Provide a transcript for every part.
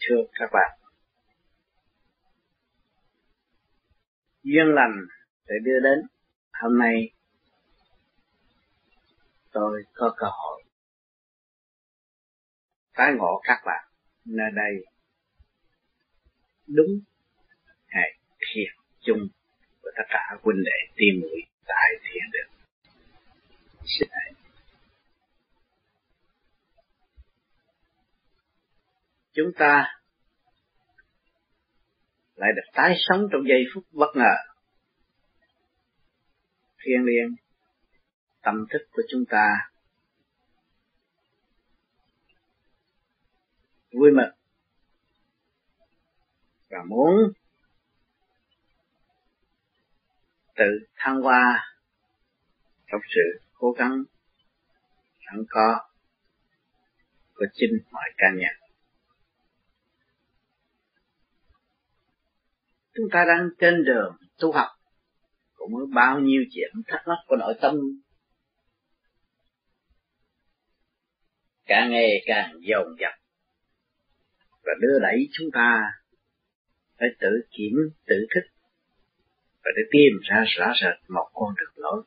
thưa các bạn. Duyên lành sẽ đưa đến. Hôm nay tôi có cơ hội tái ngộ các bạn nơi đây đúng ngày thiền chung của tất cả huynh đệ tiên muội tại thiền đường xin hãy chúng ta lại được tái sống trong giây phút bất ngờ thiêng liêng, tâm thức của chúng ta vui mừng và muốn tự thăng hoa trong sự cố gắng sẵn có của chính mọi cá nhân. Chúng ta đang trên đường tu học. Cũng có bao nhiêu chuyện thắc mắc của nội tâm. Càng ngày càng dồn dập. Và đưa đẩy chúng ta phải tự kiểm, tự thức. Và để tìm ra rõ rệt một con đường lối.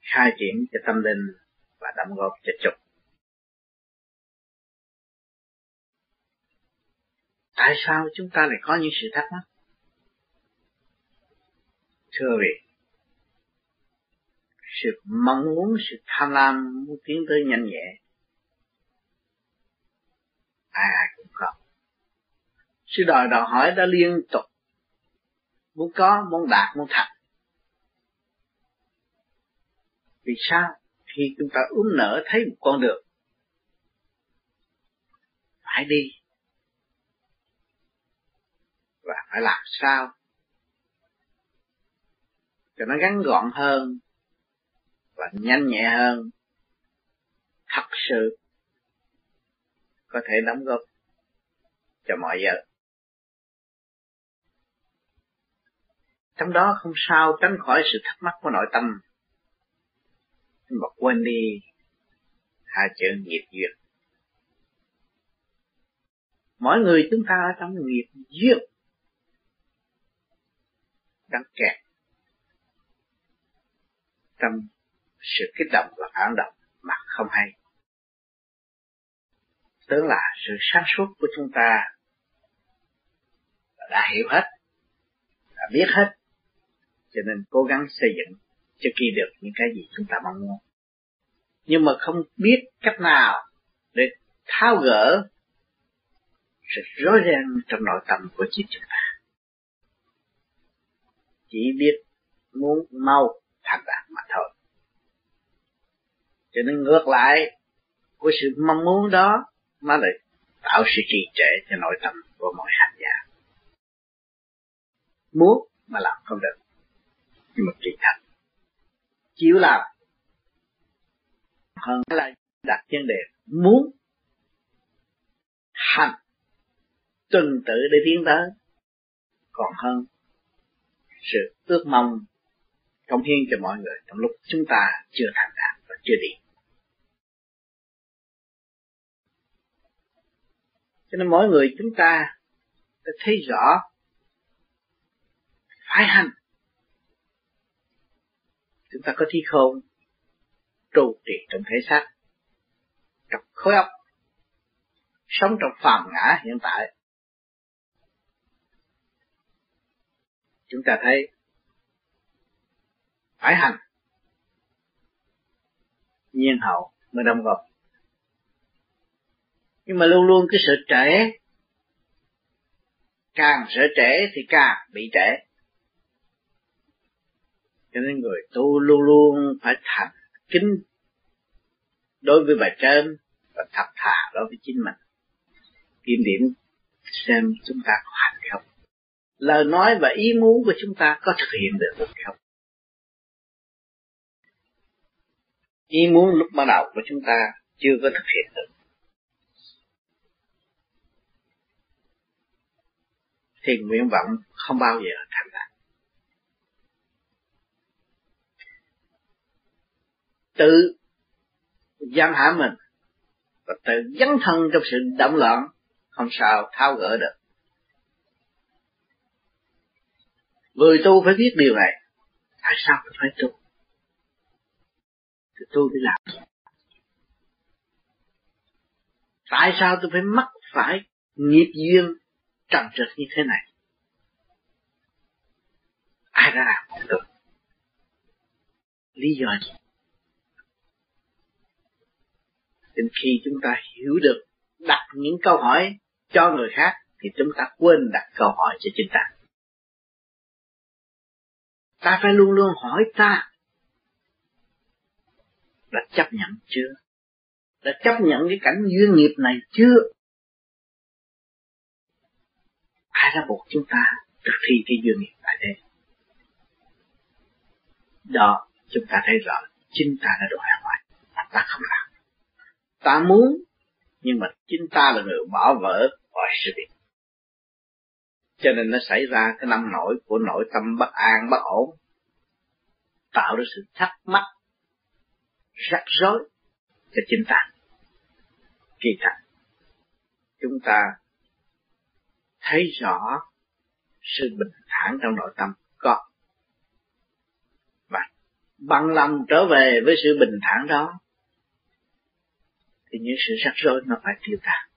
Khai triển cho tâm linh và đóng góp cho chục tại sao chúng ta lại có những sự thắc mắc? Thưa vị, sự mong muốn, sự tham lam muốn tiến tới nhanh nhẹ, ai ai cũng có. Sự đòi đòi hỏi đã liên tục muốn có, muốn đạt, muốn thành. Vì sao? Khi chúng ta ướm nở thấy một con đường, phải đi. Phải làm sao? Cho nó ngắn gọn hơn và nhanh nhẹ hơn. Thật sự có thể đóng góp cho mọi giờ trong đó không sao tránh khỏi sự thắc mắc của nội tâm. Mà quên đi hai chữ nghiệp duyên mỗi người chúng ta ở trong nghiệp duyên đang kẹt trong sự kích động và phản động mà không hay. Tức là sự sáng suốt của chúng ta đã hiểu hết, đã biết hết. Cho nên cố gắng xây dựng cho kỳ được những cái gì chúng ta mong muốn. Nhưng mà không biết cách nào để tháo gỡ sự rối ren trong nội tâm của chính chúng ta chỉ biết muốn mau thành đạt mà thôi. Cho nên ngược lại, của sự mong muốn đó mà lại tạo sự trì trệ cho nội tâm của mọi hành giả. Muốn mà làm không được, nhưng mà trì thành chịu làm hơn là đặt vấn đề muốn hành tuần tự để tiến tới, còn hơn sự ước mong công hiến cho mọi người trong lúc chúng ta chưa thành đạt và chưa đi. Cho nên mỗi người chúng ta đã thấy rõ phải hành. Chúng ta có thi không trụ trì trong thể xác, trong khối óc, sống trong phàm ngã hiện tại. Chúng ta thấy phải hành. Nhiên hậu mới đồng góp. Nhưng mà luôn luôn cái sự trễ, càng sợ trễ thì càng bị trễ. Cho nên người tu luôn luôn phải thành kính đối với bài trên và thật thà đối với chính mình. Kiểm điểm xem chúng ta có hành không? Lời nói và ý muốn của chúng ta có thực hiện được hay không ý muốn lúc ban đầu của chúng ta chưa có thực hiện được. Thì nguyện vọng không bao giờ thành đạt. Tự giam hãm mình và tự dấn thân trong sự động loạn không sao tháo gỡ được. Người tu phải biết điều này. Tại sao tôi phải tu? Thì tôi đi làm. Tại sao tôi phải mắc phải nghiệp duyên trần trật như thế này? Ai đã làm được? Lý do gì? Đến khi chúng ta hiểu được, đặt những câu hỏi cho người khác, thì chúng ta quên đặt câu hỏi cho chính ta ta phải luôn luôn hỏi ta đã chấp nhận chưa? Đã chấp nhận cái cảnh duyên nghiệp này chưa? Ai đã buộc chúng ta thực thi cái duyên nghiệp tại đây đó, chúng ta thấy rõ, chính ta đã đòi hỏi ta không làm. Ta muốn, nhưng mà chính ta là người bỏ vỡ mọi sự việc cho nên nó xảy ra cái năm nổi của nội tâm bất an, bất ổn. Tạo ra sự thắc mắc, rắc rối cho chính ta. Kỳ thật, chúng ta thấy rõ sự bình thản trong nội tâm có. Và bằng lòng trở về với sự bình thản đó, thì những sự rắc rối nó phải tiêu tan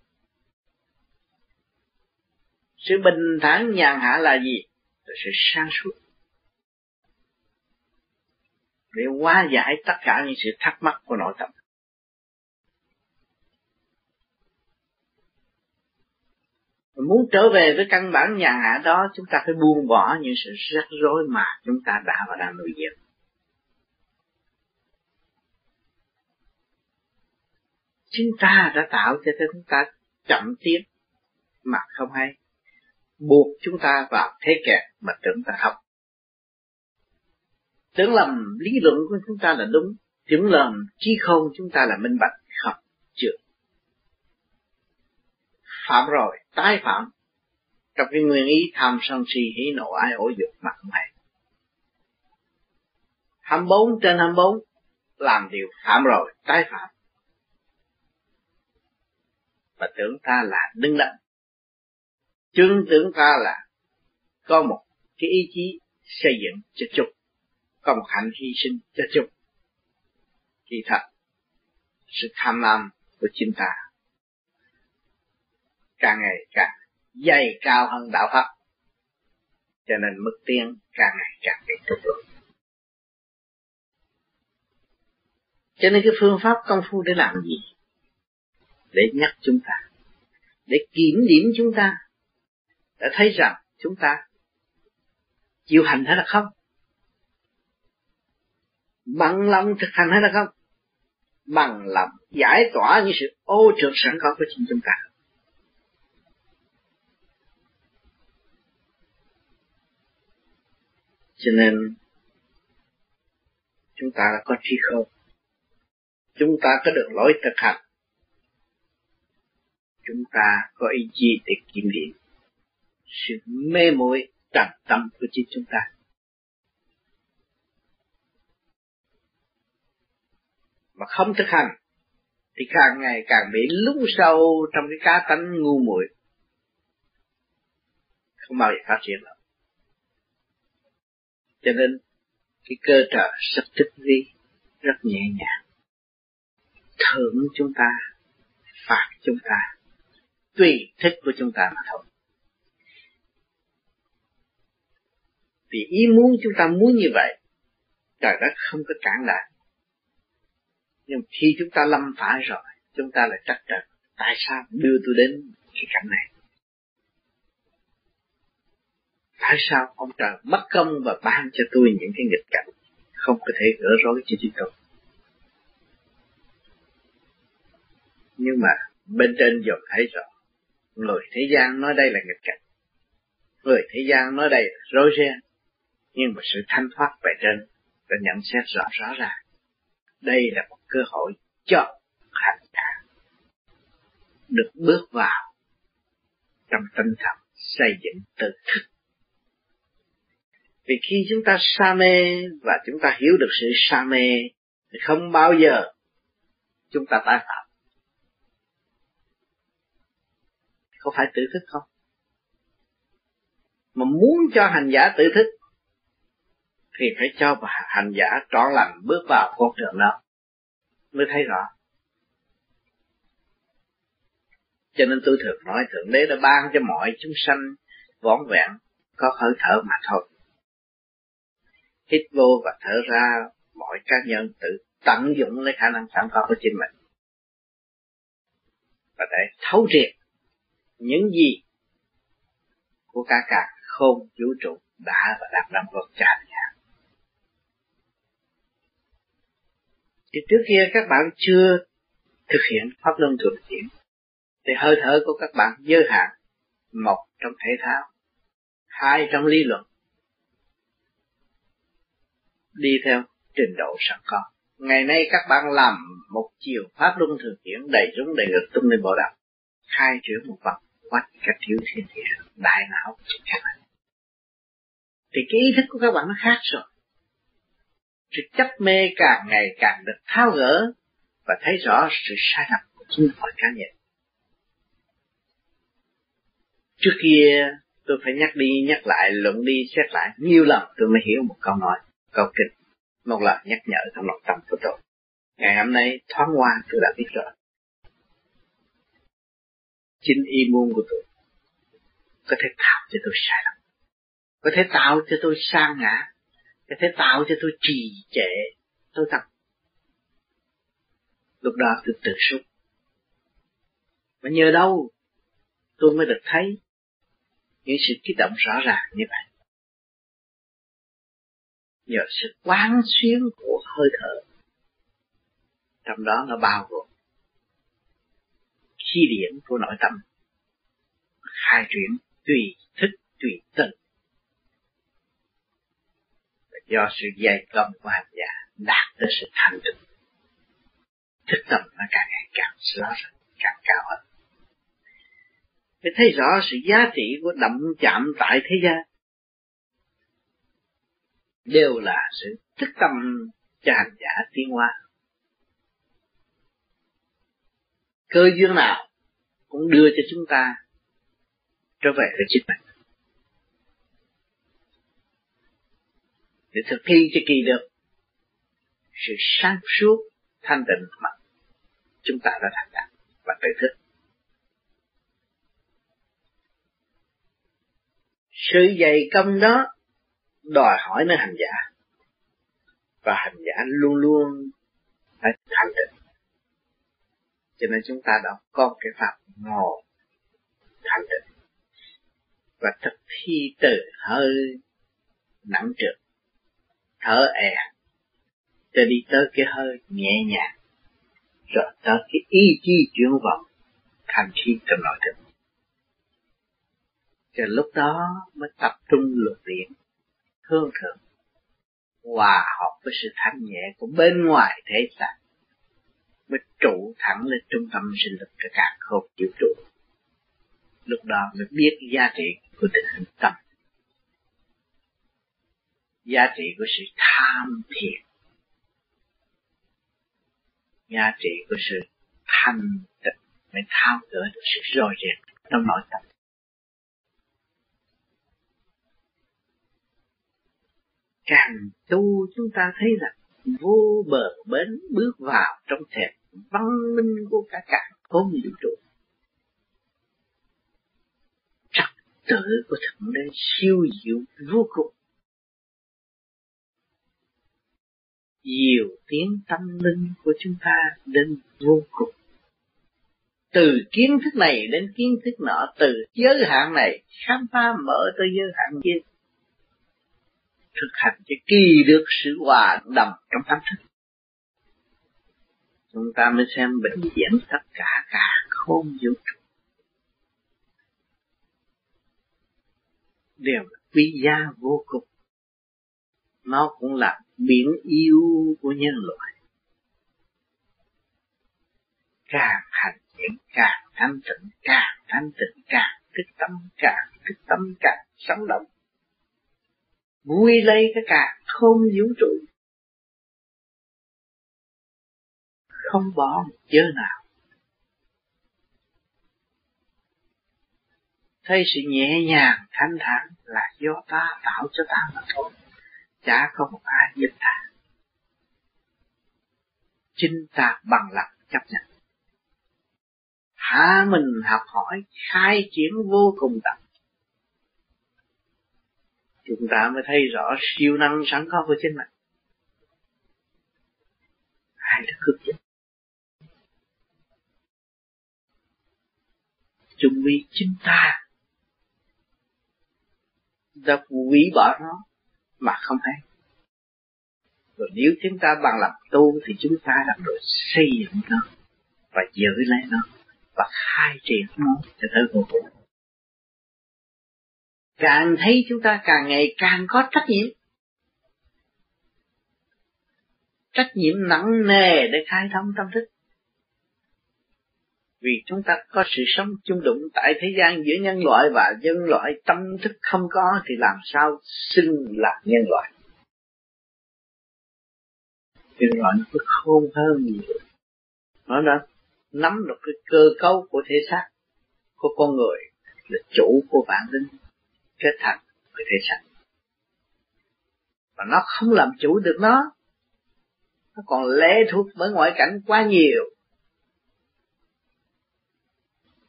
sự bình thản nhàn hạ là gì? Là sự sáng suốt. Để hóa giải tất cả những sự thắc mắc của nội tâm. Muốn trở về với căn bản nhà hạ đó, chúng ta phải buông bỏ những sự rắc rối mà chúng ta đã và đang nuôi dưỡng. Chính ta đã tạo cho chúng ta chậm tiến mà không hay buộc chúng ta vào thế kẹt mà tưởng ta học. Tưởng lầm, lý luận của chúng ta là đúng, tưởng lầm, trí không chúng ta là minh bạch, học chưa phạm rồi, tái phạm. Trong cái nguyên ý tham sân si hỉ nộ, ai ổ dục mà không hay 24 trên 24 làm điều phạm rồi, tái phạm. Và tưởng ta là đứng đắn chứng tưởng ta là có một cái ý chí xây dựng cho chung có một hạnh hy sinh cho chung kỳ thật, sự tham lam của chính ta càng ngày càng dày cao hơn đạo pháp, cho nên mức tiến càng ngày càng bị tụt lùi cho nên cái phương pháp công phu để làm gì? Để nhắc chúng ta, để kiểm điểm chúng ta đã thấy rằng chúng ta chịu hành hay là không? Bằng lòng thực hành hay là không? Bằng lòng giải tỏa những sự ô trượt sẵn có của chính chúng ta. Cho nên, chúng ta đã có trí khôn chúng ta có được lối thực hành? Chúng ta có ý chí để kiểm điểm? Sự mê muội trầm tâm của chính chúng ta. Mà không thực hành, thì càng ngày càng bị lún sâu trong cái cá tánh ngu muội. Không bao giờ phát triển được cho nên, cái cơ trợ sắp thích vi rất nhẹ nhàng. Thưởng chúng ta, phạt chúng ta, tùy thích của chúng ta mà thôi. Vì ý muốn chúng ta muốn như vậy, trời đất không có cản lại. Nhưng khi chúng ta lâm phải rồi, chúng ta lại trách trật tại sao đưa tôi đến cái cảnh này? Tại sao ông trời bất công và ban cho tôi những cái nghịch cảnh không có thể gỡ rối cho chúng tôi? Nhưng mà bên trên dồn thấy rõ, người thế gian nói đây là nghịch cảnh. Người thế gian nói đây là rối ren nhưng mà sự thanh thoát về trên đã nhận xét rõ rõ ràng đây là một cơ hội cho hành giả được bước vào trong tinh thần xây dựng tự thức. Vì khi chúng ta sa mê và chúng ta hiểu được sự sa mê, thì không bao giờ chúng ta tái phạm. Có phải tự thức không? Mà muốn cho hành giả tự thức thì phải cho hành giả trọn lành bước vào con đường đó. Mới thấy rõ. Cho nên tôi thường nói, thượng đế đã ban cho mọi chúng sanh vón vẹn, có hơi thở mà thôi. Hít vô và thở ra, mọi cá nhân tự tận dụng lấy khả năng sẵn có của chính mình. Và để thấu triệt những gì của cả cả không vũ trụ đã và đang nằm vật tràn nhà. Thì trước kia các bạn chưa thực hiện pháp luân thường chuyển. Thì hơi thở của các bạn giới hạn một trong thể thao, hai trong lý luận, đi theo trình độ sẵn có. Ngày nay các bạn làm một chiều pháp luân thường chuyển đầy rúng đầy ngực tung lên bộ đạo, khai chuyển một vật quát các thiếu thiên địa, đại não thì cái ý thức của các bạn nó khác rồi sự chấp mê càng ngày càng được tháo gỡ và thấy rõ sự sai lầm của chính mọi cá nhân. Trước kia, tôi phải nhắc đi nhắc lại, luận đi xét lại nhiều lần tôi mới hiểu một câu nói, câu kinh, một lời nhắc nhở trong lòng tâm của tôi. Ngày hôm nay, thoáng qua tôi đã biết rồi. Chính y môn của tôi có thể tạo cho tôi sai lầm, có thể tạo cho tôi sang ngã cái thế tạo cho tôi trì trệ. Tôi thật lúc đó tôi tự xúc mà nhờ đâu? Tôi mới được thấy những sự kích động rõ ràng như vậy. Nhờ sự quán xuyến của hơi thở. Trong đó nó bao gồm khi điển của nội tâm. Khai chuyển tùy thức, tùy tình do sự dày công của hành giả đạt tới sự thành tựu thức tâm nó càng ngày càng rõ ràng càng cao hơn. Để thấy rõ sự giá trị của đậm chạm tại thế gian đều là sự thức tâm cho hành giả tiến hóa. Cơ duyên nào cũng đưa cho chúng ta trở về với chính mình. Để thực thi cho kỳ được sự sáng suốt, thanh tịnh mà chúng ta đã thành đạt và tự thức. Sự dày công đó đòi hỏi nơi hành giả. Và hành giả luôn luôn phải thành tịnh. Cho nên chúng ta đã có cái pháp ngồi thành tịnh và thực thi từ hơi nặng trược thở è cho đi tới cái hơi nhẹ nhàng, rồi tới cái ý chí chuyển vọng thành khí trong nội thức cho lúc đó mới tập trung luận điện hương thượng, hòa hợp với sự thanh nhẹ của bên ngoài thế xác mới trụ thẳng lên trung tâm sinh lực cho cả khôn chịu trụ. Lúc đó mới biết giá trị của tình hình tâm giá trị của sự tham thiền giá trị của sự thanh tịnh. Mới thao gỡ được sự roi rệt trong nội tâm. Càng tu, chúng ta thấy rằng vô bờ bến bước vào trong thềm văn minh của cả cả không vũ trụ. Trật tự của thượng đế siêu diệu vô cùng. Nhiều tiếng tâm linh của chúng ta đến vô cùng. Từ kiến thức này đến kiến thức nọ, từ giới hạn này khám phá mở tới giới hạn kia, thực hành cho kỳ được sự hòa đồng trong tâm thức. Chúng ta mới xem bệnh diễn tất cả cả không vũ trụ đều là quý giá vô cùng. Nó cũng là biển yêu của nhân loại. Càng hành thiện, càng thanh tịnh, càng thanh tịnh, càng thức tâm, càng thức tâm, càng sống động. Vui lấy cái cả không vũ trụ. Không bỏ một chớ nào. Thấy sự nhẹ nhàng thanh thản là do ta tạo cho ta mà thôi chả có một ai giúp ta. Chính ta bằng lòng chấp nhận. Hạ mình học hỏi, khai triển vô cùng tận chúng ta mới thấy rõ siêu năng sẵn có của chính mình. Ai đã cướp giật? Chung vì chính ta đã hủy bỏ nó mà không hay rồi nếu chúng ta bằng lòng tu thì chúng ta đã được xây dựng nó và giữ lấy nó và khai triển nó cho tới vô cùng. Càng thấy chúng ta càng ngày càng có trách nhiệm. Trách nhiệm nặng nề để khai thông tâm thức vì chúng ta có sự sống chung đụng tại thế gian giữa nhân loại và dân loại, tâm thức không có thì làm sao xưng là nhân loại? Nhân loại nó khôn hơn nhiều. Nó đã nắm được cái cơ cấu của thể xác, của con người, là chủ của bản tính, kết thành với thể xác. Và nó không làm chủ được nó. Nó còn lệ thuộc bởi ngoại cảnh quá nhiều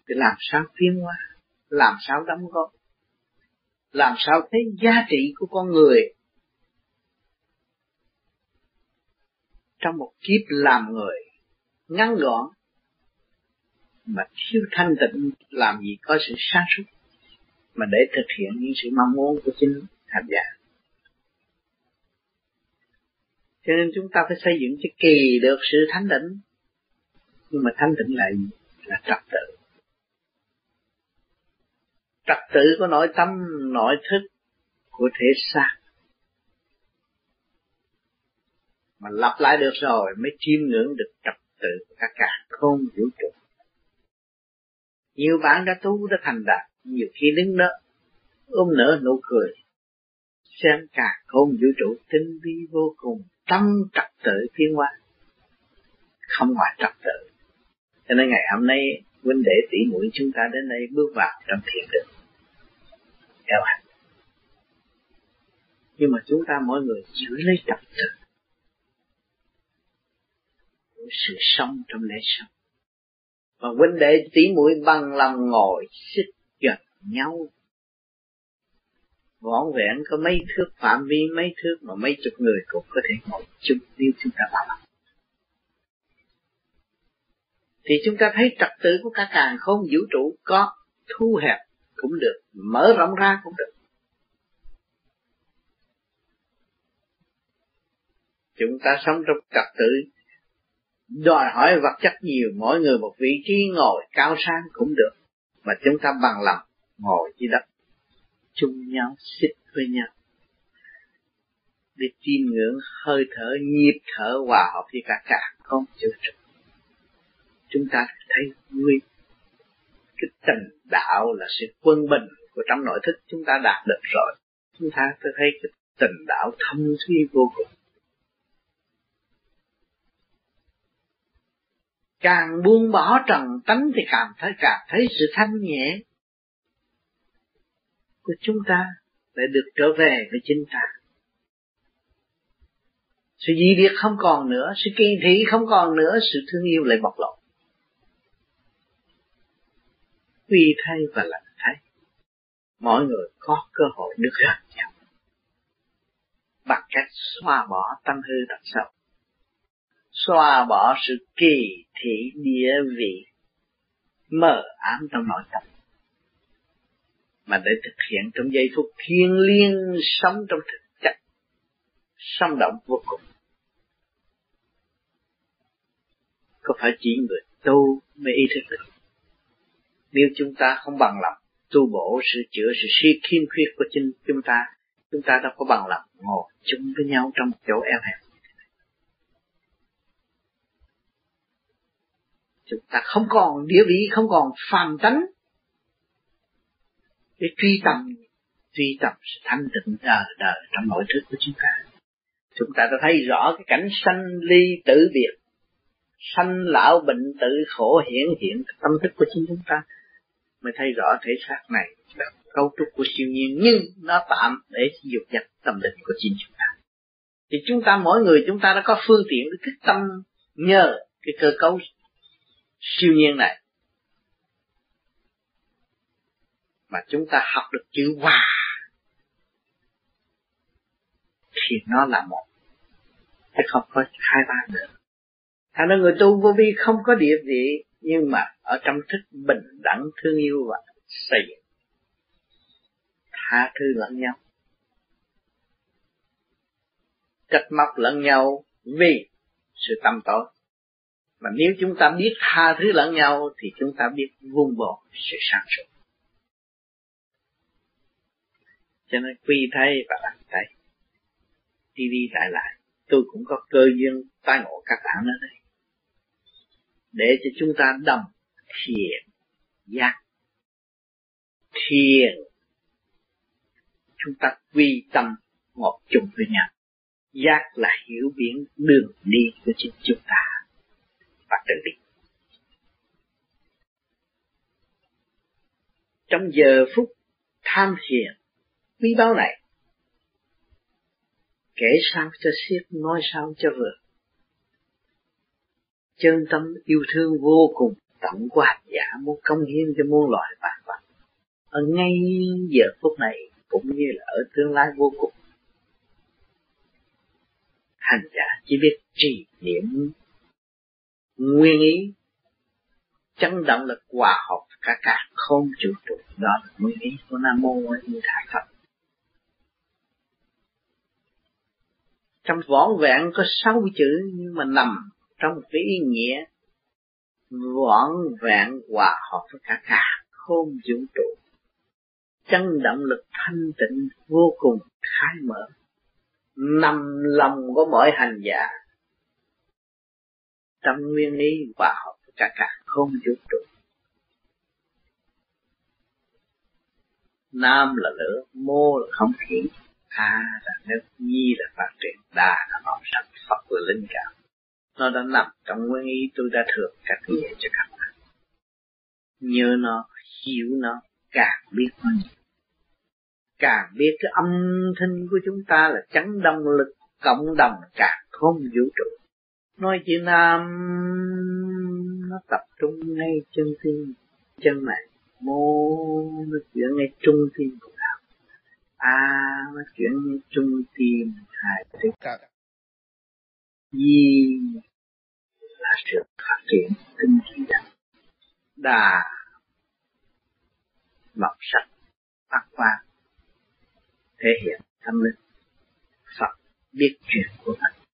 thì làm sao tiến hóa? Làm sao đóng góp? Làm sao thấy giá trị của con người? Trong một kiếp làm người, ngắn gọn, mà thiếu thanh tịnh, làm gì có sự sáng suốt, mà để thực hiện những sự mong muốn của chính hành giả. Cho nên chúng ta phải xây dựng cho kỳ được sự thanh tịnh. Nhưng mà thanh tịnh là gì là trật tự trật tự của nội tâm, nội thức của thể xác. Mà lặp lại được rồi, mới chiêm ngưỡng được trật tự của cả cả không vũ trụ. Nhiều bạn đã tu đã thành đạt, nhiều khi đứng đó, ôm nở nụ cười, xem cả không vũ trụ tinh vi vô cùng, tâm trật tự thiên hóa, không ngoài trật tự. Cho nên ngày hôm nay, huynh đệ tỷ muội chúng ta đến đây bước vào trong thiền định theo hành nhưng mà chúng ta mỗi người giữ lấy trật tự của sự sống trong lễ sống. Và huynh đệ tỷ mũi bằng lòng ngồi xích gần nhau. Vỏn vẹn có mấy thước phạm vi, mấy thước mà mấy chục người cũng có thể ngồi chung nếu chúng ta bằng lòng thì chúng ta thấy trật tự của cả càng không vũ trụ có thu hẹp cũng được, mở rộng ra cũng được. Chúng ta sống trong trật tự, đòi hỏi vật chất nhiều, mỗi người một vị trí ngồi cao sang cũng được, mà chúng ta bằng lòng ngồi dưới đất, chung nhau, xích với nhau, để chiêm ngưỡng, hơi thở, nhịp thở hòa hợp với cả cả con chữ trực. Chúng ta thấy vui cái tình đạo là sự quân bình của trong nội thức chúng ta đạt được rồi. Chúng ta tôi thấy cái tình đạo thâm thúy vô cùng. Càng buông bỏ trần tánh thì càng thấy càng thấy sự thanh nhẹ của chúng ta để được trở về với chính ta. Sự dị biệt không còn nữa, sự kỳ thị không còn nữa, sự thương yêu lại bộc lộ. Quy thay và lành thay. Mọi người có cơ hội được gặp nhau. Bằng cách xóa bỏ tâm hư tật xấu xóa bỏ sự kỳ thị địa vị, mờ ám trong nội tâm. Mà để thực hiện trong giây phút thiên liêng sống trong thực chất, sống động vô cùng. Có phải chỉ người tu mới ý thức được nếu chúng ta không bằng lòng tu bổ sửa chữa sự suy khiêm khuyết của chính chúng ta chúng ta đâu có bằng lòng ngồi chung với nhau trong một chỗ eo hẹp. Chúng ta không còn địa vị, không còn phàm tánh để truy tầm truy tầm sự thanh tịnh đời đời trong nội thức của chúng ta. Chúng ta đã thấy rõ cái cảnh sanh ly tử biệt, sanh lão bệnh tử khổ hiển hiện tâm thức của chính chúng ta mới thấy rõ thể xác này là cấu trúc của siêu nhiên, nhưng nó tạm để dục nhập tâm định của chính chúng ta. Thì chúng ta, mỗi người chúng ta đã có phương tiện để thức tâm nhờ cái cơ cấu siêu nhiên này. Mà chúng ta học được chữ hòa thì nó là một. Chứ không có hai ba nữa. Thành ra người tu vô vi không có địa vị nhưng mà ở trong thức bình đẳng thương yêu và xây dựng, tha thứ lẫn nhau. Trách móc lẫn nhau vì sự tâm tối. Mà nếu chúng ta biết tha thứ lẫn nhau thì chúng ta biết vun bồi sự sáng suốt. Cho nên quy thay và làm thay đi đi lại lại, tôi cũng có cơ duyên tai ngộ các bạn ở đây để cho chúng ta đồng thiền giác. Thiền chúng ta quy tâm một chung với nhau. Giác là hiểu biển đường đi của chính chúng ta. Và tự đi trong giờ phút tham thiền quý báu này, kể sao cho xiết nói sao cho vừa chân tâm yêu thương vô cùng tận hành giả muốn công hiến cho muôn loài vạn vật. Ở ngay giờ phút này, cũng như là ở tương lai vô cùng, hành giả chỉ biết trì niệm nguyên ý, chấn động lực hòa hợp cả cả không chịu trụ. Đó là nguyên ý của nam mô a di đà phật. Trong võ vẹn có sáu chữ nhưng mà nằm trong một cái ý nghĩa võn vẹn hòa hợp với cả cả không vũ trụ. Chân động lực thanh tịnh vô cùng khai mở, nằm lòng của mọi hành giả. Trong nguyên lý hòa hợp với cả cả không vũ trụ. Nam là lửa, mô là không khí. A là nước, nhi là phát triển. Đa là màu sắc, phật là linh cảm nó đã nằm trong nguyên ý tôi đã thường các nghĩa cho các bạn. Nhớ nó, hiểu nó, càng biết nó nhiều. Càng biết cái âm thanh của chúng ta là chấn động lực cộng đồng càng không vũ trụ. Nói chữ nam nó tập trung ngay chân tim, chân này mô, nó chuyển ngay trung tim của đạo a, nó chuyển ngay trung tim, hai tiếp vì là sự phát triển tinh khí thần đà màu sắc, phát quang, thể hiện tâm linh. Phật biết chuyện của mình.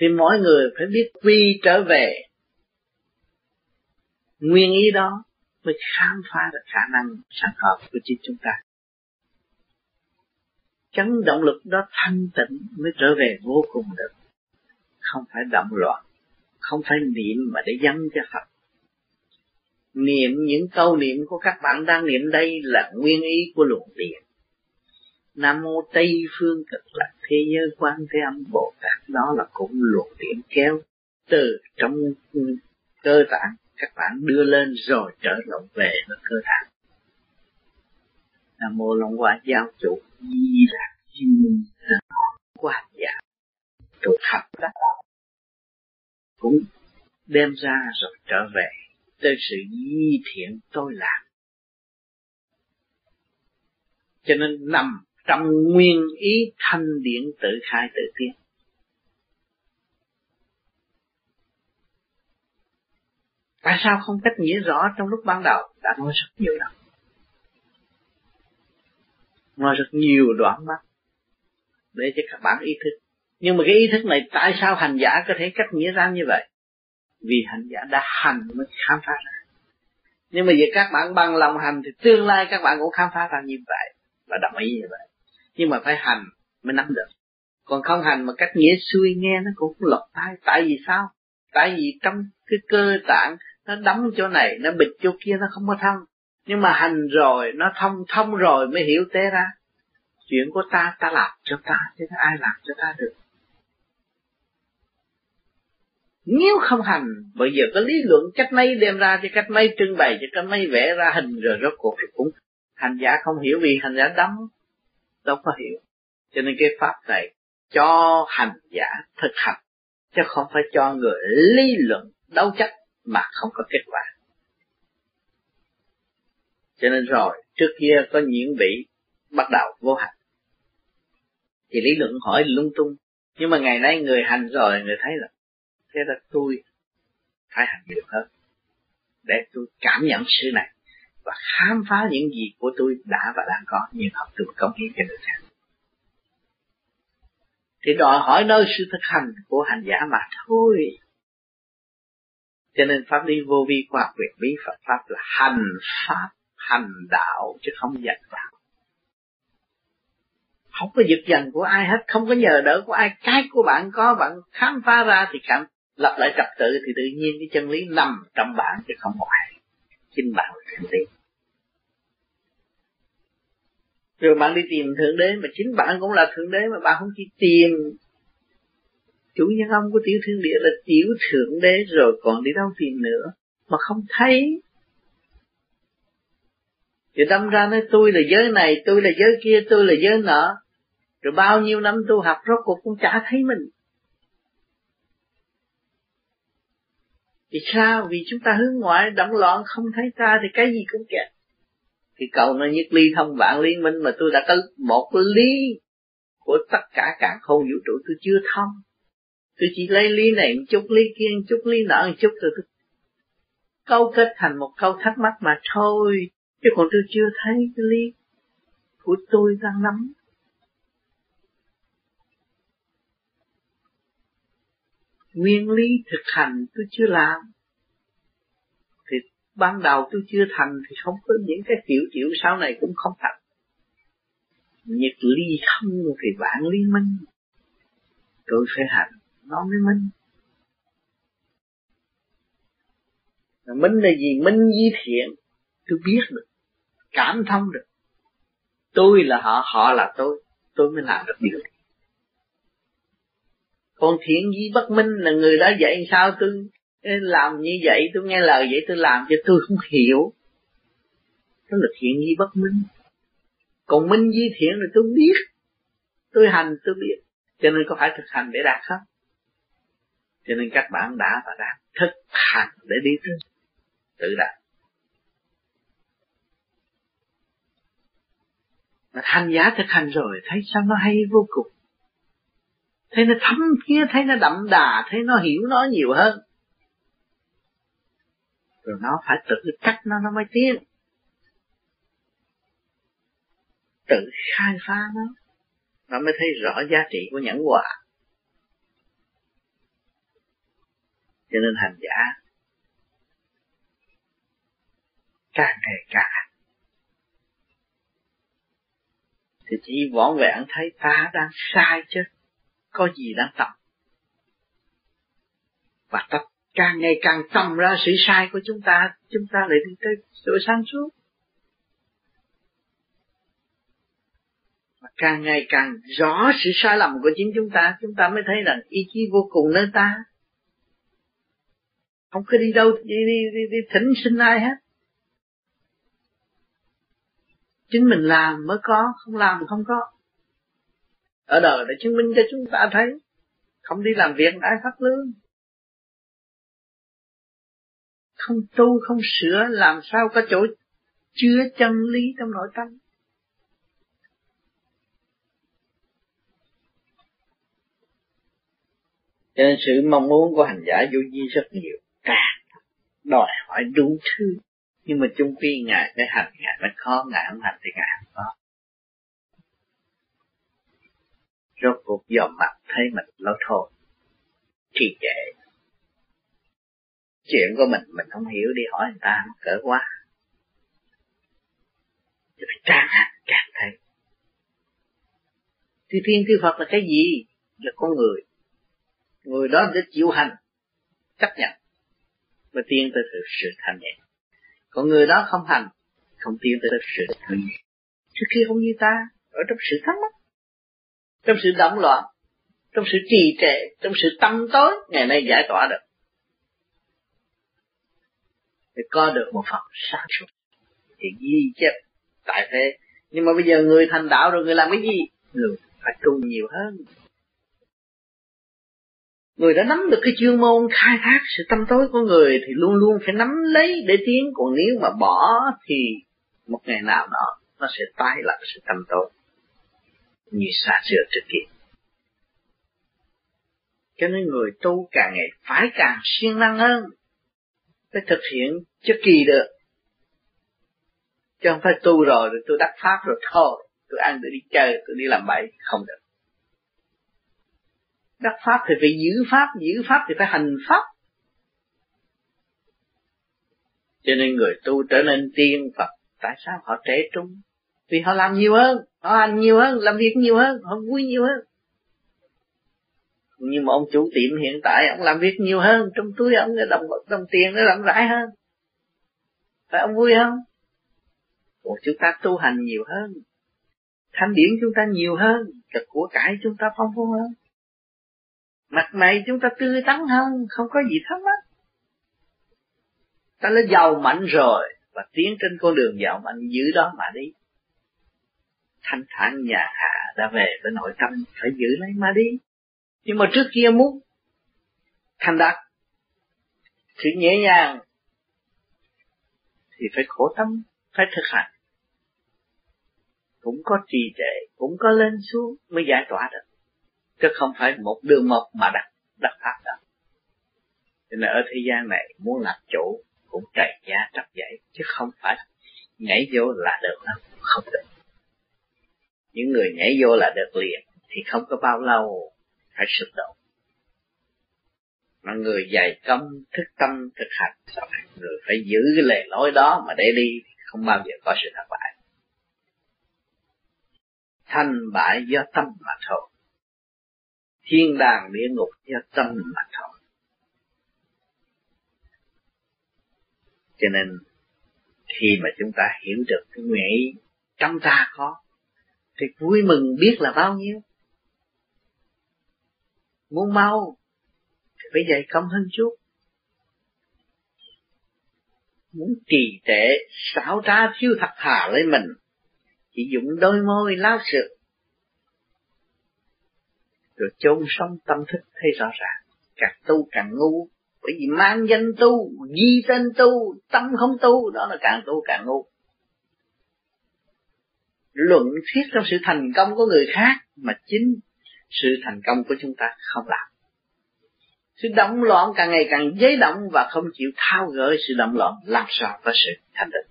Thì mỗi người phải biết quy trở về. Nguyên ý đó mới khám phá được khả năng sáng hợp của chính chúng ta. Chấn động lực đó thanh tịnh mới trở về vô cùng được không phải động loạn. Không phải niệm mà để dâng cho Phật. Niệm những câu niệm của các bạn đang niệm đây là nguyên ý của luồng điện. Nam mô Tây phương cực lạc thế giới quan thế âm Bồ Tát. Đó là cũng luồng điện kéo từ trong, cơ tạng các bạn đưa lên rồi trở lại về với cơ tạng. Nam mô Long Hoa Giáo chủ Di Lạc Chim quan giả trụ thật đó. Cũng đem ra rồi trở về tới sự di thiện tôi làm cho nên nằm trong nguyên ý thanh điển tự khai tự tiến. Tại sao không cách nghĩa rõ trong lúc ban đầu? Đã nói rất nhiều lần nói rất nhiều đoạn mắt. Để cho các bạn ý thức nhưng mà cái ý thức này tại sao hành giả có thể cách nghĩa ra như vậy? Vì hành giả đã hành mới khám phá ra. Nhưng mà giờ các bạn bằng lòng hành thì tương lai các bạn cũng khám phá ra như vậy và đồng ý như vậy. Nhưng mà phải hành mới nắm được. Còn không hành mà cách nghĩa xuôi nghe nó cũng lọt tai. Tại vì sao? Tại vì trong cái cơ tạng nó đóng chỗ này, nó bịch chỗ kia, nó không có thông. Nhưng mà hành rồi, nó thông thông rồi mới hiểu tế ra. Chuyện của ta ta làm cho ta chứ ai làm cho ta được. Nếu không hành bây giờ có lý luận cách mấy đem ra cho cách mấy, trưng bày cho cách mấy, vẽ ra hình rồi rốt cuộc thì cũng hành giả không hiểu vì hành giả đắm, đâu có hiểu. Cho nên cái pháp này cho hành giả thực hành, chứ không phải cho người lý luận đấu chấp mà không có kết quả. Cho nên rồi, trước kia có nhiễm bị bắt đầu vô hành. Thì lý luận hỏi lung tung, nhưng mà ngày nay người hành rồi, người thấy là thế là tôi phải hành nhiều hơn để tôi cảm nhận sự này và khám phá những gì của tôi đã và đang có nhưng học được công hiến cho người khác. Thì đòi hỏi nơi sự thực hành của hành giả mà thôi. Cho nên pháp lý vô vi qua quyền bí Phật pháp là hành pháp, hành đạo chứ không giật đạo. Không có giật dần của ai hết, không có nhờ đỡ của ai. Cái của bạn có, bạn khám phá ra thì cảm lập lại trật tự thì tự nhiên cái chân lý nằm trong bạn chứ không ngoài chính bạn là chân lý rồi bạn đi tìm thượng đế mà chính bạn cũng là thượng đế mà bạn không chỉ tìm. Chủ nhân ông của tiểu thiên địa là tiểu thượng đế rồi còn đi đâu tìm nữa mà không thấy. Thì đâm ra nói, tôi là giới này, tôi là giới kia, tôi là giới nọ. Rồi bao nhiêu năm tu học rốt cuộc cũng chả thấy mình. Vì sao? Vì chúng ta hướng ngoại động loạn không thấy ta thì cái gì cũng kẹt. Thì cầu nó nhất ly thông vạn liên minh mà tôi đã có một ly của tất cả cả không vũ trụ, tôi chưa thông. Tôi chỉ lấy ly này một chút, ly kia một chút, ly nọ một chút rồi tôi câu kết thành một câu thắc mắc mà thôi. Chứ còn tôi chưa thấy cái ly của tôi đang nắm. Nguyên lý thực hành tôi chưa làm. Thì ban đầu tôi chưa thành thì không có những cái tiểu tiểu sau này cũng không thành. Nhật ly không thì bạn ly minh. Tôi phải hành, nó mới minh. Minh là gì? Minh di thiện. Tôi biết được, cảm thông được. Tôi là họ họ là tôi. Tôi mới làm được điều này còn thiện di bất minh là người đó dạy sao tôi làm như vậy? Tôi nghe lời vậy tôi làm cho tôi không hiểu. Đó là thiện di bất minh. Còn minh di thiện là tôi biết. Tôi hành, tôi biết. Cho nên có phải thực hành để đạt không? Cho nên các bạn đã và đang thực hành để đi tới tự đạt. Mà thành giả thực hành rồi, thấy sao nó hay vô cùng? Thấy nó thấm kia thấy nó đậm đà, thấy nó hiểu nó nhiều hơn. Rồi nó phải tự cắt nó nó mới tiến. Tự khai phá nó nó mới thấy rõ giá trị của nhẫn hòa cho nên hành giả càng ngày càng thì chỉ vỏn vẹn thấy ta đang sai chứ có gì đang tập và tập càng ngày càng tầm ra sự sai của chúng ta chúng ta lại đi tới sự sáng suốt. Và càng ngày càng rõ sự sai lầm của chính chúng ta chúng ta mới thấy rằng ý chí vô cùng nơi ta. Không có đi đâu đi đi đi, đi thỉnh xin ai hết. Chính mình làm mới có không làm không có ở đời để chứng minh cho chúng ta thấy không đi làm việc đã phát lương không tu, không sửa, làm sao có chỗ chứa chân lý trong nội tâm? Cho nên sự mong muốn của hành giả vô vi rất nhiều. Càng đòi hỏi đủ thứ. Nhưng mà chung quy ngài cái hành ngài nó khó ngài không hành thì ngài không có. Rốt cuộc dòm mặt thấy mình nó thôi. Trì trệ. Chuyện của mình mình không hiểu, đi hỏi người ta cỡ quá. Thì phải trang hạt càng thấy. Thì thiên thư Phật là cái gì? Là con người. Người đó để chịu hành, chấp nhận. Và tiên tới sự sự thanh nhẹ. Còn người đó không hành, không tiến tới sự thanh nhẹ. Trước khi không như ta, ở trong sự thắc mắc trong sự động loạn, trong sự trì trệ, trong sự tâm tối, ngày nay giải tỏa được. Để có được một phần sáng suốt. Thì ghi chép tại thế. Nhưng mà bây giờ người thành đạo rồi, người làm cái gì? Người phải tu nhiều hơn. Người đã nắm được cái chuyên môn khai thác sự tâm tối của người thì luôn luôn phải nắm lấy để tiến. Còn nếu mà bỏ thì một ngày nào đó nó sẽ tái lại sự tâm tối như xa xưa trước kia. Cho nên người tu càng ngày phải càng siêng năng hơn, phải thực hiện cho kỳ được. Chứ không phải tu rồi rồi tôi đắc pháp rồi thôi, tôi ăn tôi đi chơi, tôi đi làm bậy, không được. Đắc pháp thì phải giữ pháp giữ pháp thì phải hành pháp. Cho nên người tu trở nên tiên Phật, tại sao họ trẻ trung? Vì họ làm nhiều hơn, họ ăn nhiều hơn, làm việc nhiều hơn, họ vui nhiều hơn. Nhưng mà ông chủ tiệm hiện tại ông làm việc nhiều hơn, trong túi ông cái đồng đồng tiền nó rộng rãi hơn. Phải ông vui không? Còn chúng ta tu hành nhiều hơn. Thanh điển chúng ta nhiều hơn. Cái của cải chúng ta phong phú hơn. Mặt mày chúng ta tươi tắn hơn, không có gì thắc mắc. Ta đã giàu mạnh rồi, và tiến trên con đường giàu mạnh, giữ đó mà đi thanh thản nhà hạ đã về với nội tâm, phải giữ lấy mà đi. Nhưng mà trước kia muốn thành đạt sự nhẹ nhàng thì phải khổ tâm, phải thực hành. Cũng có trì trệ, cũng có lên xuống mới giải tỏa được. Chứ không phải một đường một mà đặt đặt pháp đâu. Cho nên ở thế gian này muốn làm chủ cũng chạy giá trắc dậy chứ không phải nhảy vô là được đâu, không được những người nhảy vô là được liền, thì không có bao lâu phải sụp đổ. Mà người dày công, thức tâm, thực hành, người phải giữ cái lề lối đó mà để đi không bao giờ có sự thất bại. Thanh bại do tâm mà thôi. Thiên đàng địa ngục do tâm mà thôi. Cho nên, khi mà chúng ta hiểu được cái nguyện ý, trong ta có thì vui mừng biết là bao nhiêu. Muốn mau, thì phải dày công hơn chút. Muốn trì trệ, xảo trá thiếu thật thà lấy mình chỉ dùng đôi môi lao sự. Rồi chôn sống tâm thức thấy rõ ràng, càng tu càng ngu. Bởi vì mang danh tu, ghi tên tu, tâm không tu, đó là càng tu càng ngu luận thuyết trong sự thành công của người khác mà chính sự thành công của chúng ta không làm. Sự động loạn càng ngày càng dấy động và không chịu thao gỡ sự động loạn, làm sao có sự thành định?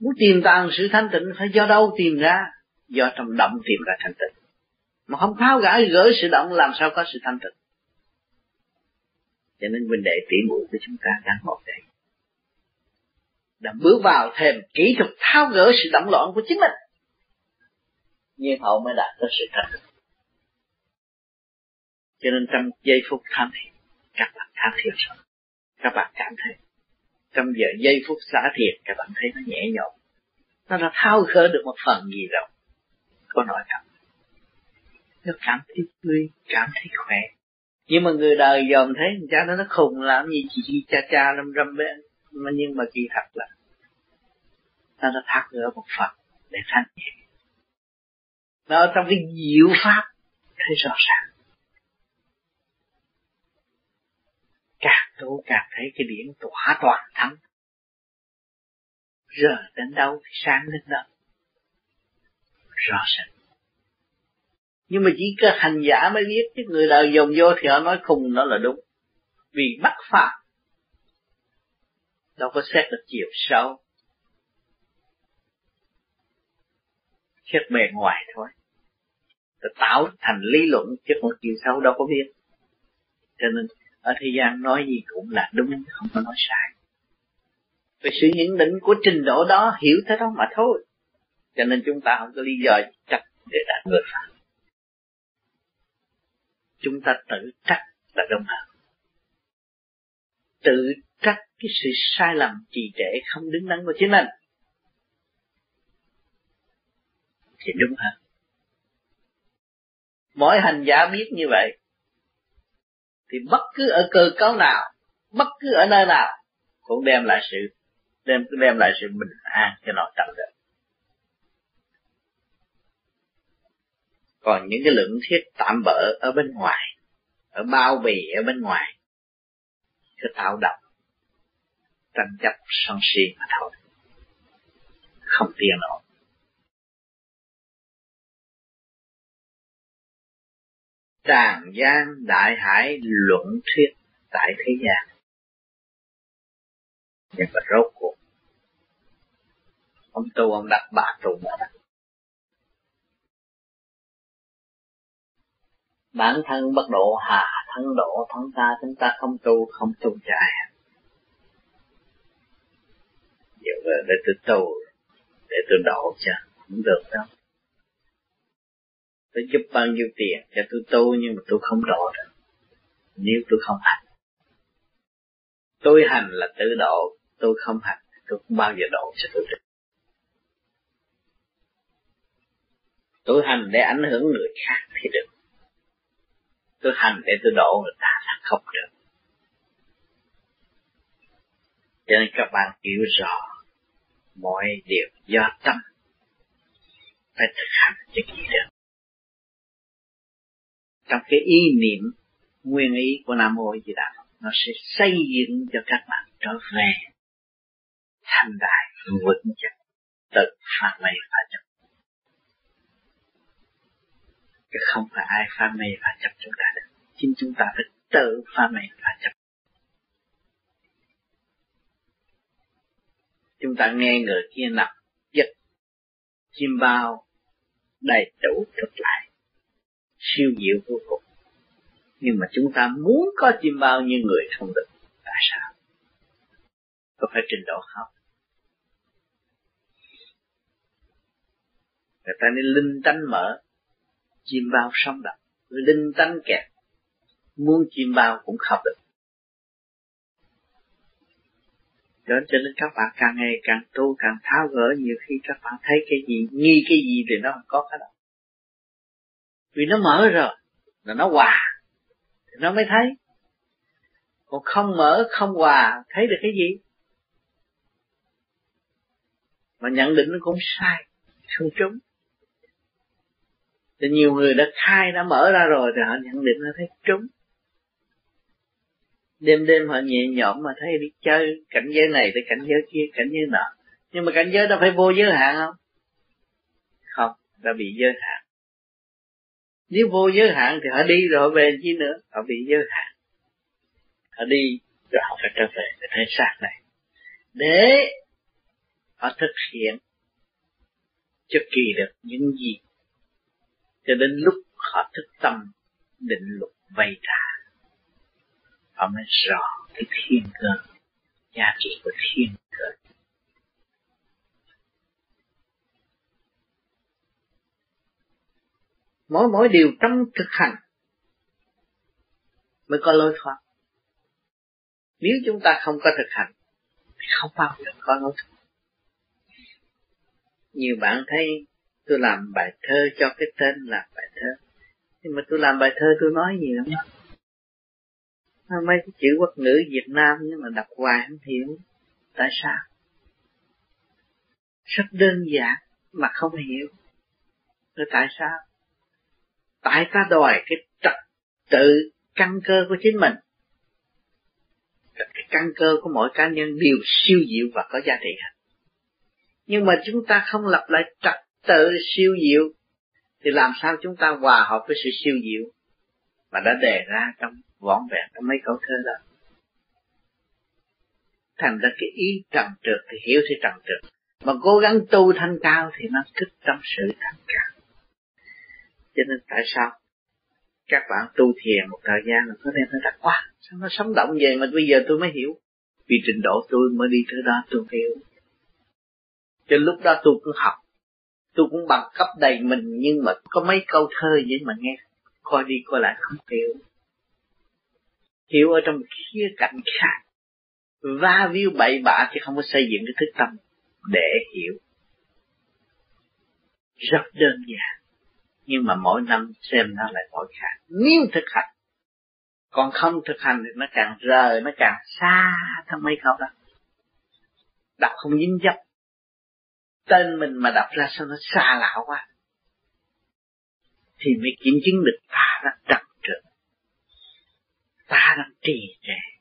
Muốn tìm tàng sự thanh tịnh phải do đâu tìm ra? Do trong động tìm ra thanh tịnh. Mà không tháo gỡ gỡ sự động, làm sao có sự thanh tịnh? Cho nên huynh đệ tỷ muội của chúng ta đang ngồi đây đã bước vào thêm kỹ thuật tháo gỡ sự động loạn của chính mình. Nhiên hậu mới đạt tới sự thật cho nên trong giây phút tham thiền các bạn tham thiền rồi. Các bạn cảm thấy trong giờ giây phút xả thiền các bạn thấy nó nhẹ nhõm. Nó đã thao gỡ được một phần gì rồi. Có nói cảm nó cảm thấy vui cảm thấy khỏe. Nhưng mà người đời dòm thấy cha nó nó khùng làm gì, chỉ chỉ cha cha lâm râm bên mà nhưng mà kỳ thật là nó đã thác nữa một phần để thanh nhẹ nó ở trong cái diệu pháp thấy rõ ràng càng tu càng thấy cái điển tỏa toàn thắng. Giờ đến đâu thì sáng đến đâu rõ ràng. Nhưng mà chỉ có hành giả mới biết chứ người đời dồn vô thì họ nói khùng đó là đúng. Vì bắt pháp đâu có xét được chiều sâu. Xét bề ngoài thôi. Rồi tạo thành lý luận chứ còn chiều sâu, đâu có biết. Cho nên, ở thế gian nói gì cũng là đúng, không có nói sai. Về sự nhận định của trình độ đó hiểu thế đó mà thôi. Cho nên chúng ta không có lý do chắc để đạt người phạm chúng ta tự trách là đúng hơn. Tự trách cái sự sai lầm trì trệ không đứng đắn của chính mình. Thì đúng hơn mỗi hành giả biết như vậy. Thì bất cứ ở cơ cấu nào, bất cứ ở nơi nào, cũng đem lại sự, đem đem lại sự bình an cho nội tâm được. Còn những cái lượng thiết tạm bỡ ở bên ngoài, ở bao bì ở bên ngoài cứ tạo động tranh chấp sân si mà thôi. Không tiền nổi tràn gian đại hải luận thuyết tại thế gian. Nhưng mà rốt cuộc, ông tu ông đặt bà tu mà. Đặt bản thân bất độ, hà thân độ, thân ta chúng ta không tu không tu chạy giờ để tôi tu, để tôi độ cho, cũng được đâu tôi giúp bao nhiêu tiền cho tôi tu nhưng mà tôi không độ được. Nếu tôi không hành. Tôi hành là tự độ, tôi không hành, tôi không bao giờ độ cho tôi được. Tôi hành để ảnh hưởng người khác thì được. Tôi hành để tôi độ người ta là không được. Cho nên các bạn hiểu rõ mọi điều do tâm. Phải thực hành cho kỹ được trong cái ý niệm, nguyên ý của Nam Mô Di Đà nó sẽ xây dựng cho các bạn trở về thành đại vững chắc, tự phát mê và chấp. Chứ không phải ai pha mê và chấp chúng ta được chính chúng ta phải tự pha mê và chấp. Chúng ta nghe người kia nằm giật chim bao đầy đủ thực lại. Siêu diệu vô cùng. Nhưng mà chúng ta muốn có chim bao như người không được. Tại sao? Có phải trình độ không? Người ta nên linh tánh mở, chim bao sống động linh tánh kẹt. Muốn chim bao cũng không được. Đó cho nên các bạn càng ngày càng tu, càng tháo gỡ, nhiều khi các bạn thấy cái gì, nghi cái gì thì nó không có cái đó. Vì nó mở rồi, là nó hòa, thì nó mới thấy. Còn không mở, không hòa, thấy được cái gì? Mà nhận định nó cũng sai, không trúng. Thì nhiều người đã khai, đã mở ra rồi, thì họ nhận định nó thấy trúng đêm đêm họ nhẹ nhõm mà thấy đi chơi, cảnh giới này tới cảnh giới kia, cảnh giới nọ. Nhưng mà cảnh giới đâu phải vô giới hạn không? Không, đã bị giới hạn. Nếu vô giới hạn thì họ đi rồi họ về chi nữa? Họ bị giới hạn. Họ đi rồi họ phải trở về để thấy xác này. Để họ thực hiện cho kỳ được những gì. Cho đến lúc họ thức tâm, định luật vây trả họ mới rõ cái thiên cơ, giá trị của thiên cơ. Mỗi mỗi điều trong thực hành mới có lối thoát. Nếu chúng ta không có thực hành, thì không bao giờ có lối thoát. Nhiều bạn thấy tôi làm bài thơ cho cái tên là bài thơ. Nhưng mà tôi làm bài thơ tôi nói gì lắm mấy cái chữ quốc ngữ Việt Nam nhưng mà đọc hoài không hiểu, tại sao? Rất đơn giản mà không hiểu. Rồi tại sao? Tại ta đòi cái trật tự căn cơ của chính mình. Cái căn cơ của mỗi cá nhân đều siêu diệu và có giá trị hết. Nhưng mà chúng ta không lập lại trật tự siêu diệu, thì làm sao chúng ta hòa hợp với sự siêu diệu mà đã đề ra trong vỏn vẹn trong mấy câu thơ đó. Thành ra cái ý trần trượt thì hiểu thì trần trượt. Mà cố gắng tu thanh cao thì nó thích trong sự thanh cao. Cho nên tại sao các bạn tu thiền một thời gian là có đem nó đắc quá sao nó sống động vậy mà bây giờ tôi mới hiểu? Vì trình độ tôi mới đi tới đó tôi hiểu. Cho lúc đó tôi cũng học. Tôi cũng bằng cấp đầy mình nhưng mà có mấy câu thơ vậy mà nghe, coi đi coi lại không hiểu hiểu ở trong một khía cạnh khác. Va víu bậy bạ chứ không có xây dựng cái thức tâm để hiểu. Rất đơn giản, nhưng mà mỗi năm xem nó lại mỗi khác. Nếu thực hành, còn không thực hành thì nó càng rời, nó càng xa thằng mấy câu đó. Đọc không dính dấp. Tên mình mà đọc ra sao nó xa lạ quá. Thì mới kiểm chứng được ta đã đặt ta đang trì trệ.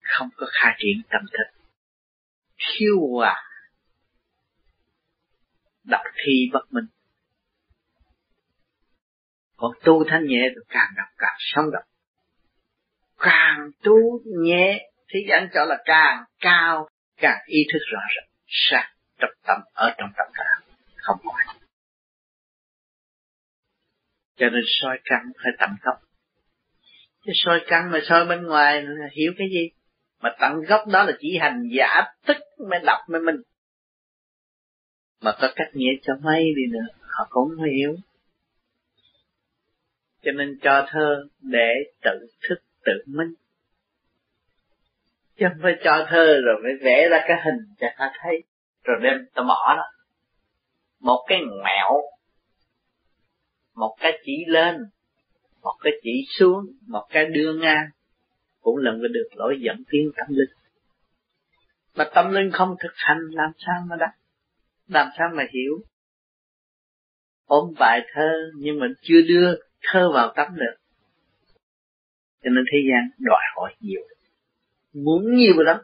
Không có khai triển tâm thức. Thiếu hòa. Đọc thi bất minh. Còn tu thanh nhẹ thì càng đọc càng sống động. Càng tu nhẹ thì anh cho là càng cao, càng ý thức rõ ràng sáng trong tâm, ở trong tâm cả. Không ngoài. Cho nên soi căn phải tận gốc chứ soi căn mà soi bên ngoài hiểu cái gì? Mà tận gốc đó là chỉ hành giả tức mới đọc mới mình mà có cách nghĩa cho mấy đi nữa, họ cũng không hiểu. Cho nên cho thơ để tự thức tự minh. Chứ không phải cho thơ rồi mới vẽ ra cái hình cho ta thấy, rồi đem ta bỏ đó. Một cái mẹo, một cái chỉ lên một cái chỉ xuống, một cái đưa ngang, cũng lần mới được lỗi dẫn tiến tâm linh. Mà tâm linh không thực hành, làm sao mà đắc? Làm sao mà hiểu? Ôm bài thơ, nhưng mình chưa đưa thơ vào tâm được. Cho nên thế gian đòi hỏi nhiều. Muốn nhiều lắm,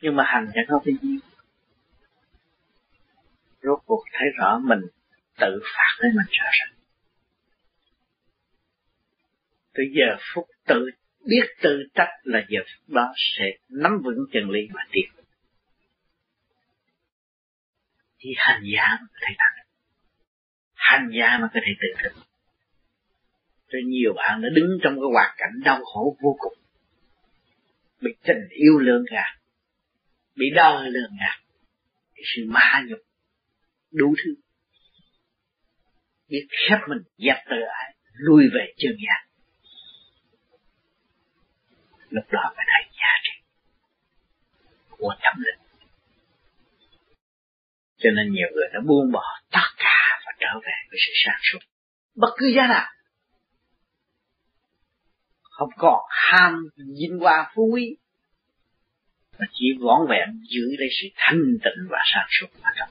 nhưng mà hành chẳng không bao nhiêu rốt cuộc thấy rõ mình tự phát với mình rõ rằng từ giờ phút tự biết tự trách là giờ phút đó sẽ nắm vững chân lý và tiến. Thì hành giả mà có thể thành hành giả mà có thể tự thực cho nhiều bạn đã đứng trong cái hoàn cảnh đau khổ vô cùng. Bị tình yêu lương gạt. Bị đau lương gạt. Cái sự ma nhục. Đủ thứ. Biết khép mình dẹp tự ái lui về chân gian lúc đó mới thấy giá trị của tâm linh. Cho nên nhiều người đã buông bỏ tất cả và trở về với sự sáng suốt. Bất cứ giá nào. Không còn ham, vinh hoa, phú quý. Mà chỉ vỏn vẹn giữ lấy sự thanh tịnh và sáng suốt mà thôi.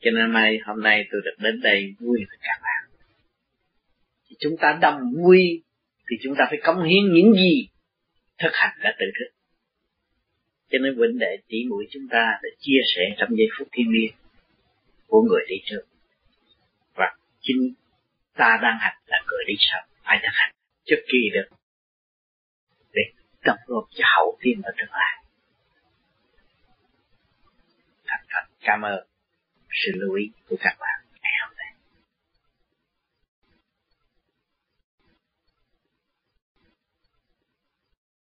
Cho nên mai hôm nay tôi được đến đây vui với các bạn chúng ta đồng vui thì chúng ta phải cống hiến những gì thực hành đã tự thức. Cho nên huynh đệ tỷ muội chúng ta đã chia sẻ trong giây phút thiên liêng của người đi trước. Và chính ta đang hành là người đi sau phải thực hành trước kỳ được để tập hợp cho hậu tiên ở tương lai. Thật thật cảm ơn sự lưu ý của các bạn.